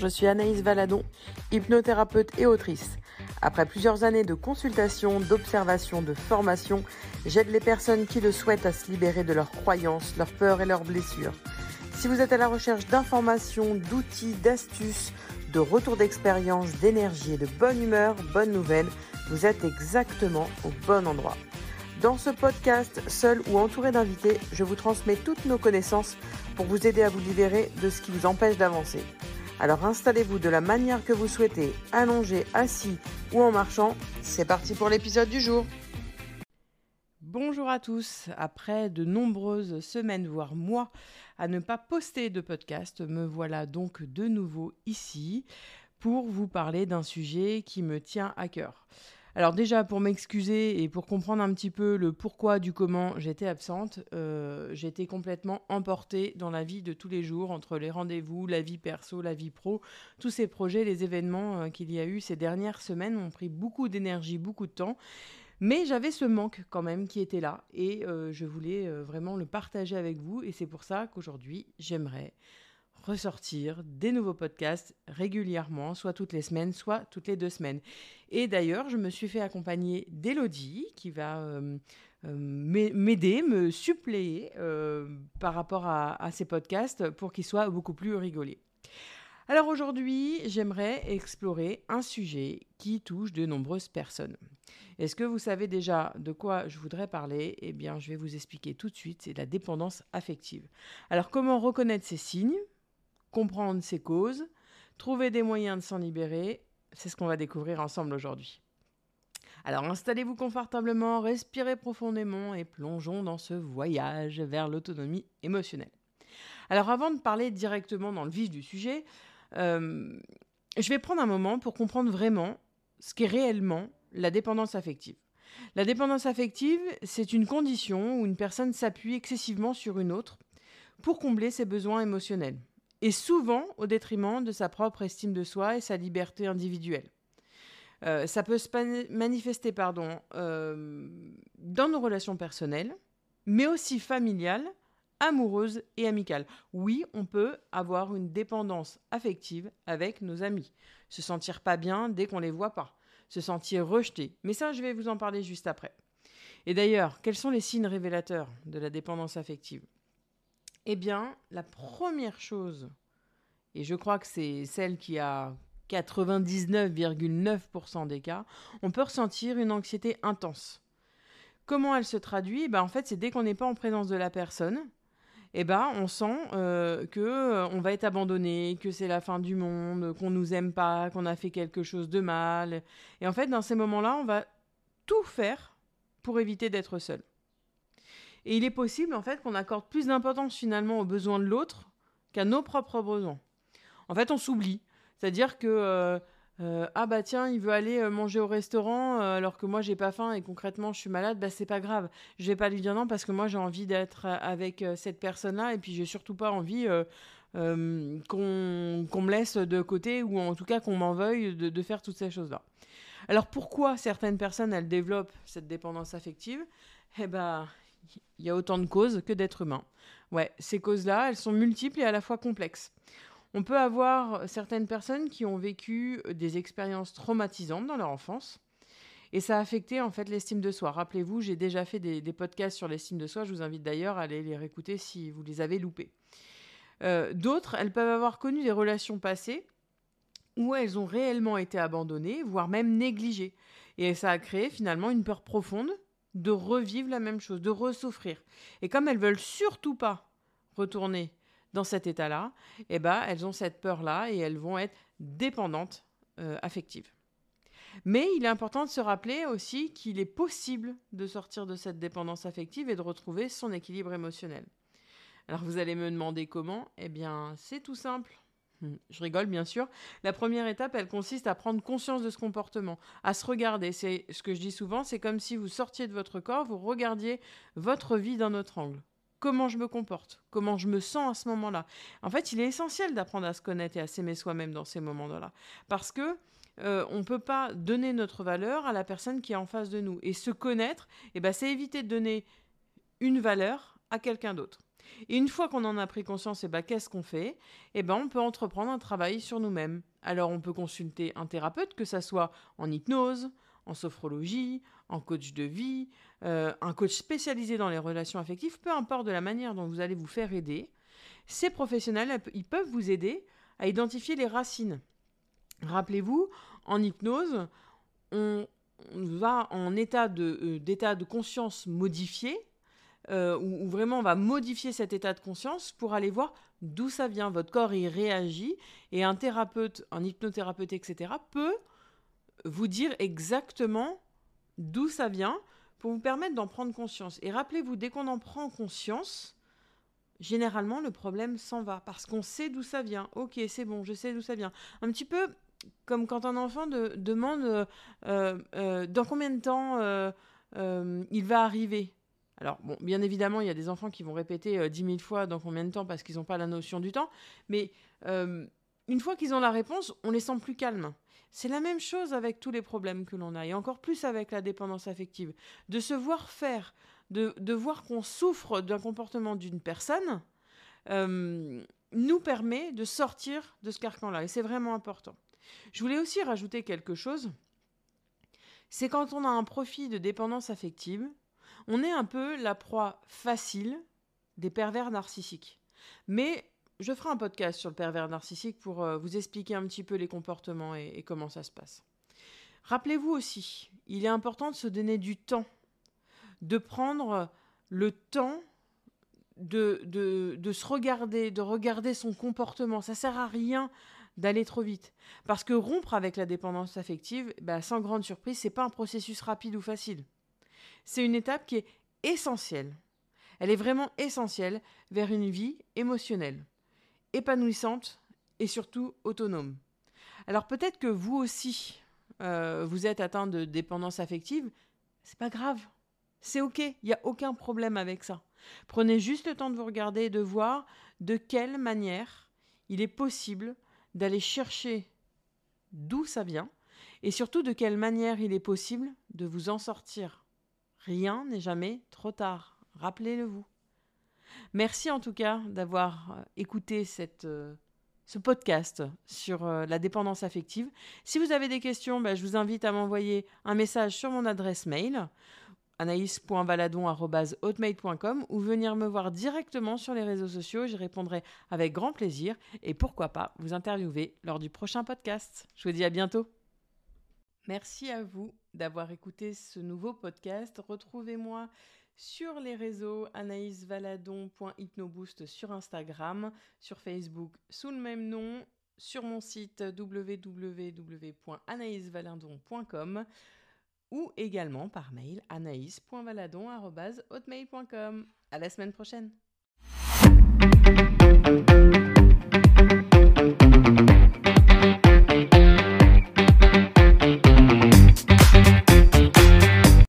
je suis Anaïs Valadon, hypnothérapeute et autrice. Après plusieurs années de consultation, d'observation, de formation, j'aide les personnes qui le souhaitent à se libérer de leurs croyances, leurs peurs et leurs blessures. Si vous êtes à la recherche d'informations, d'outils, d'astuces, de retours d'expérience, d'énergie et de bonne humeur, bonne nouvelle, vous êtes exactement au bon endroit. Dans ce podcast, seul ou entouré d'invités, je vous transmets toutes nos connaissances pour vous aider à vous libérer de ce qui vous empêche d'avancer. Alors installez-vous de la manière que vous souhaitez, allongé, assis ou en marchant. C'est parti pour l'épisode du jour. Bonjour à tous. Après de nombreuses semaines, voire mois, à ne pas poster de podcast, me voilà donc de nouveau ici pour vous parler d'un sujet qui me tient à cœur. Alors déjà, pour m'excuser et pour comprendre un petit peu le pourquoi du comment j'étais absente, euh, j'étais complètement emportée dans la vie de tous les jours, entre les rendez-vous, la vie perso, la vie pro, tous ces projets, les événements euh, qu'il y a eu ces dernières semaines ont pris beaucoup d'énergie, beaucoup de temps. Mais j'avais ce manque quand même qui était là et euh, je voulais vraiment le partager avec vous et c'est pour ça qu'aujourd'hui j'aimerais ressortir des nouveaux podcasts régulièrement, soit toutes les semaines, soit toutes les deux semaines. Et d'ailleurs, je me suis fait accompagner d'Elodie qui va euh, euh, m'aider, me suppléer euh, par rapport à, ces podcasts pour qu'ils soient beaucoup plus rigolés. Alors aujourd'hui, j'aimerais explorer un sujet qui touche de nombreuses personnes. Est-ce que vous savez déjà de quoi je voudrais parler? Eh bien, je vais vous expliquer tout de suite, c'est la dépendance affective. Alors comment reconnaître ces signes? Comprendre ses causes, trouver des moyens de s'en libérer, c'est ce qu'on va découvrir ensemble aujourd'hui. Alors installez-vous confortablement, respirez profondément et plongeons dans ce voyage vers l'autonomie émotionnelle. Alors avant de parler directement dans le vif du sujet, euh, je vais prendre un moment pour comprendre vraiment ce qu'est réellement la dépendance affective. La dépendance affective, c'est une condition où une personne s'appuie excessivement sur une autre pour combler ses besoins émotionnels et souvent au détriment de sa propre estime de soi et sa liberté individuelle. Euh, ça peut se manifester pardon, euh, dans nos relations personnelles, mais aussi familiales, amoureuses et amicales. Oui, on peut avoir une dépendance affective avec nos amis, se sentir pas bien dès qu'on les voit pas, se sentir rejeté. Mais ça, je vais vous en parler juste après. Et d'ailleurs, quels sont les signes révélateurs de la dépendance affective? Eh bien, la première chose, et je crois que c'est celle qui a 99,9% des cas, on peut ressentir une anxiété intense. Comment elle se traduit? Ben, En fait, c'est dès qu'on n'est pas en présence de la personne, eh ben, on sent euh, que euh, on va être abandonné, que c'est la fin du monde, qu'on nous aime pas, qu'on a fait quelque chose de mal. Et en fait, dans ces moments-là, on va tout faire pour éviter d'être seul. Et il est possible en fait qu'on accorde plus d'importance finalement aux besoins de l'autre qu'à nos propres besoins. En fait, on s'oublie. C'est-à-dire que euh, euh, ah bah tiens, il veut aller euh, manger au restaurant alors que moi j'ai pas faim et concrètement je suis malade, bah c'est pas grave. Je vais pas lui dire non parce que moi j'ai envie d'être avec cette personne-là et puis j'ai surtout pas envie qu'on me laisse de côté ou en tout cas qu'on m'en veuille de, faire toutes ces choses-là. Alors pourquoi certaines personnes elles développent cette dépendance affective? Eh ben il y a autant de causes que d'êtres humains. Ouais, ces causes-là, elles sont multiples et à la fois complexes. On peut avoir certaines personnes qui ont vécu des expériences traumatisantes dans leur enfance. Et ça a affecté en fait l'estime de soi. Rappelez-vous, j'ai déjà fait des, podcasts sur l'estime de soi. Je vous invite d'ailleurs à aller les réécouter si vous les avez loupés. Euh, d'autres, elles peuvent avoir connu des relations passées où elles ont réellement été abandonnées, voire même négligées. Et ça a créé finalement une peur profonde de revivre la même chose, de ressouffrir. Et comme elles veulent surtout pas retourner dans cet état-là, eh ben, elles ont cette peur-là et elles vont être dépendantes euh, affectives. Mais il est important de se rappeler aussi qu'il est possible de sortir de cette dépendance affective et de retrouver son équilibre émotionnel. Alors vous allez me demander comment? Eh bien, c'est tout simple. Hmm, je rigole bien sûr. La première étape, elle consiste à prendre conscience de ce comportement, à se regarder. C'est ce que je dis souvent, c'est comme si vous sortiez de votre corps, vous regardiez votre vie d'un autre angle. Comment je me comporte, comment je me sens à ce moment-là? En fait, il est essentiel d'apprendre à se connaître et à s'aimer soi-même dans ces moments-là, parce que euh, on ne peut pas donner notre valeur à la personne qui est en face de nous. Et se connaître, eh ben, c'est éviter de donner une valeur à quelqu'un d'autre. Et une fois qu'on en a pris conscience, et eh ben, qu'est-ce qu'on fait? Eh ben, on peut entreprendre un travail sur nous-mêmes. Alors, on peut consulter un thérapeute, que ça soit en hypnose, en sophrologie, en coach de vie, euh, un coach spécialisé dans les relations affectives, peu importe de la manière dont vous allez vous faire aider. Ces professionnels, ils peuvent vous aider à identifier les racines. Rappelez-vous, en hypnose, on, va en état de, euh, conscience modifié, euh, où, vraiment on va modifier cet état de conscience pour aller voir d'où ça vient. Votre corps y réagit et un thérapeute, un hypnothérapeute, etc., peut vous dire exactement d'où ça vient pour vous permettre d'en prendre conscience. Et rappelez-vous, dès qu'on en prend conscience, généralement le problème s'en va parce qu'on sait d'où ça vient. Ok, c'est bon, je sais d'où ça vient. Un petit peu comme quand un enfant demande euh, euh, dans combien de temps euh, il va arriver? Alors, bon, bien évidemment, il y a des enfants qui vont répéter dix mille fois dans combien de temps parce qu'ils n'ont pas la notion du temps. Mais une fois qu'ils ont la réponse, on les sent plus calmes. C'est la même chose avec tous les problèmes que l'on a, et encore plus avec la dépendance affective. De se voir faire, de, voir qu'on souffre d'un comportement d'une personne, euh, nous permet de sortir de ce carcan-là, et c'est vraiment important. Je voulais aussi rajouter quelque chose, c'est quand on a un profil de dépendance affective, on est un peu la proie facile des pervers narcissiques. Mais je ferai un podcast sur le pervers narcissique pour euh, vous expliquer un petit peu les comportements et, comment ça se passe. Rappelez-vous aussi, il est important de se donner du temps, de prendre le temps de, de, se regarder, de regarder son comportement. Ça sert à rien d'aller trop vite. Parce que rompre avec la dépendance affective, bah, sans grande surprise, c'est pas un processus rapide ou facile. C'est une étape qui est essentielle. Elle est vraiment essentielle vers une vie émotionnelle épanouissante et surtout autonome. Alors peut-être que vous aussi, euh, vous êtes atteint de dépendance affective, c'est pas grave. C'est ok, il n'y a aucun problème avec ça. Prenez juste le temps de vous regarder et de voir de quelle manière il est possible d'aller chercher d'où ça vient et surtout de quelle manière il est possible de vous en sortir. Rien n'est jamais trop tard, rappelez-le vous. Merci en tout cas d'avoir euh, écouté euh, ce podcast sur euh, la dépendance affective. Si vous avez des questions, bah, je vous invite à m'envoyer un message sur mon adresse mail anaïs.valadon.hotmail.com ou venir me voir directement sur les réseaux sociaux. J'y répondrai avec grand plaisir et pourquoi pas vous interviewer lors du prochain podcast. Je vous dis à bientôt. Merci à vous d'avoir écouté ce nouveau podcast. Retrouvez-moi sur les réseaux anaïsvaladon.hypnoboost sur Instagram, sur Facebook sous le même nom, sur mon site www.anaïsvaladon.com ou également par mail anaïs.valadon.hotmail.com. À la semaine prochaine!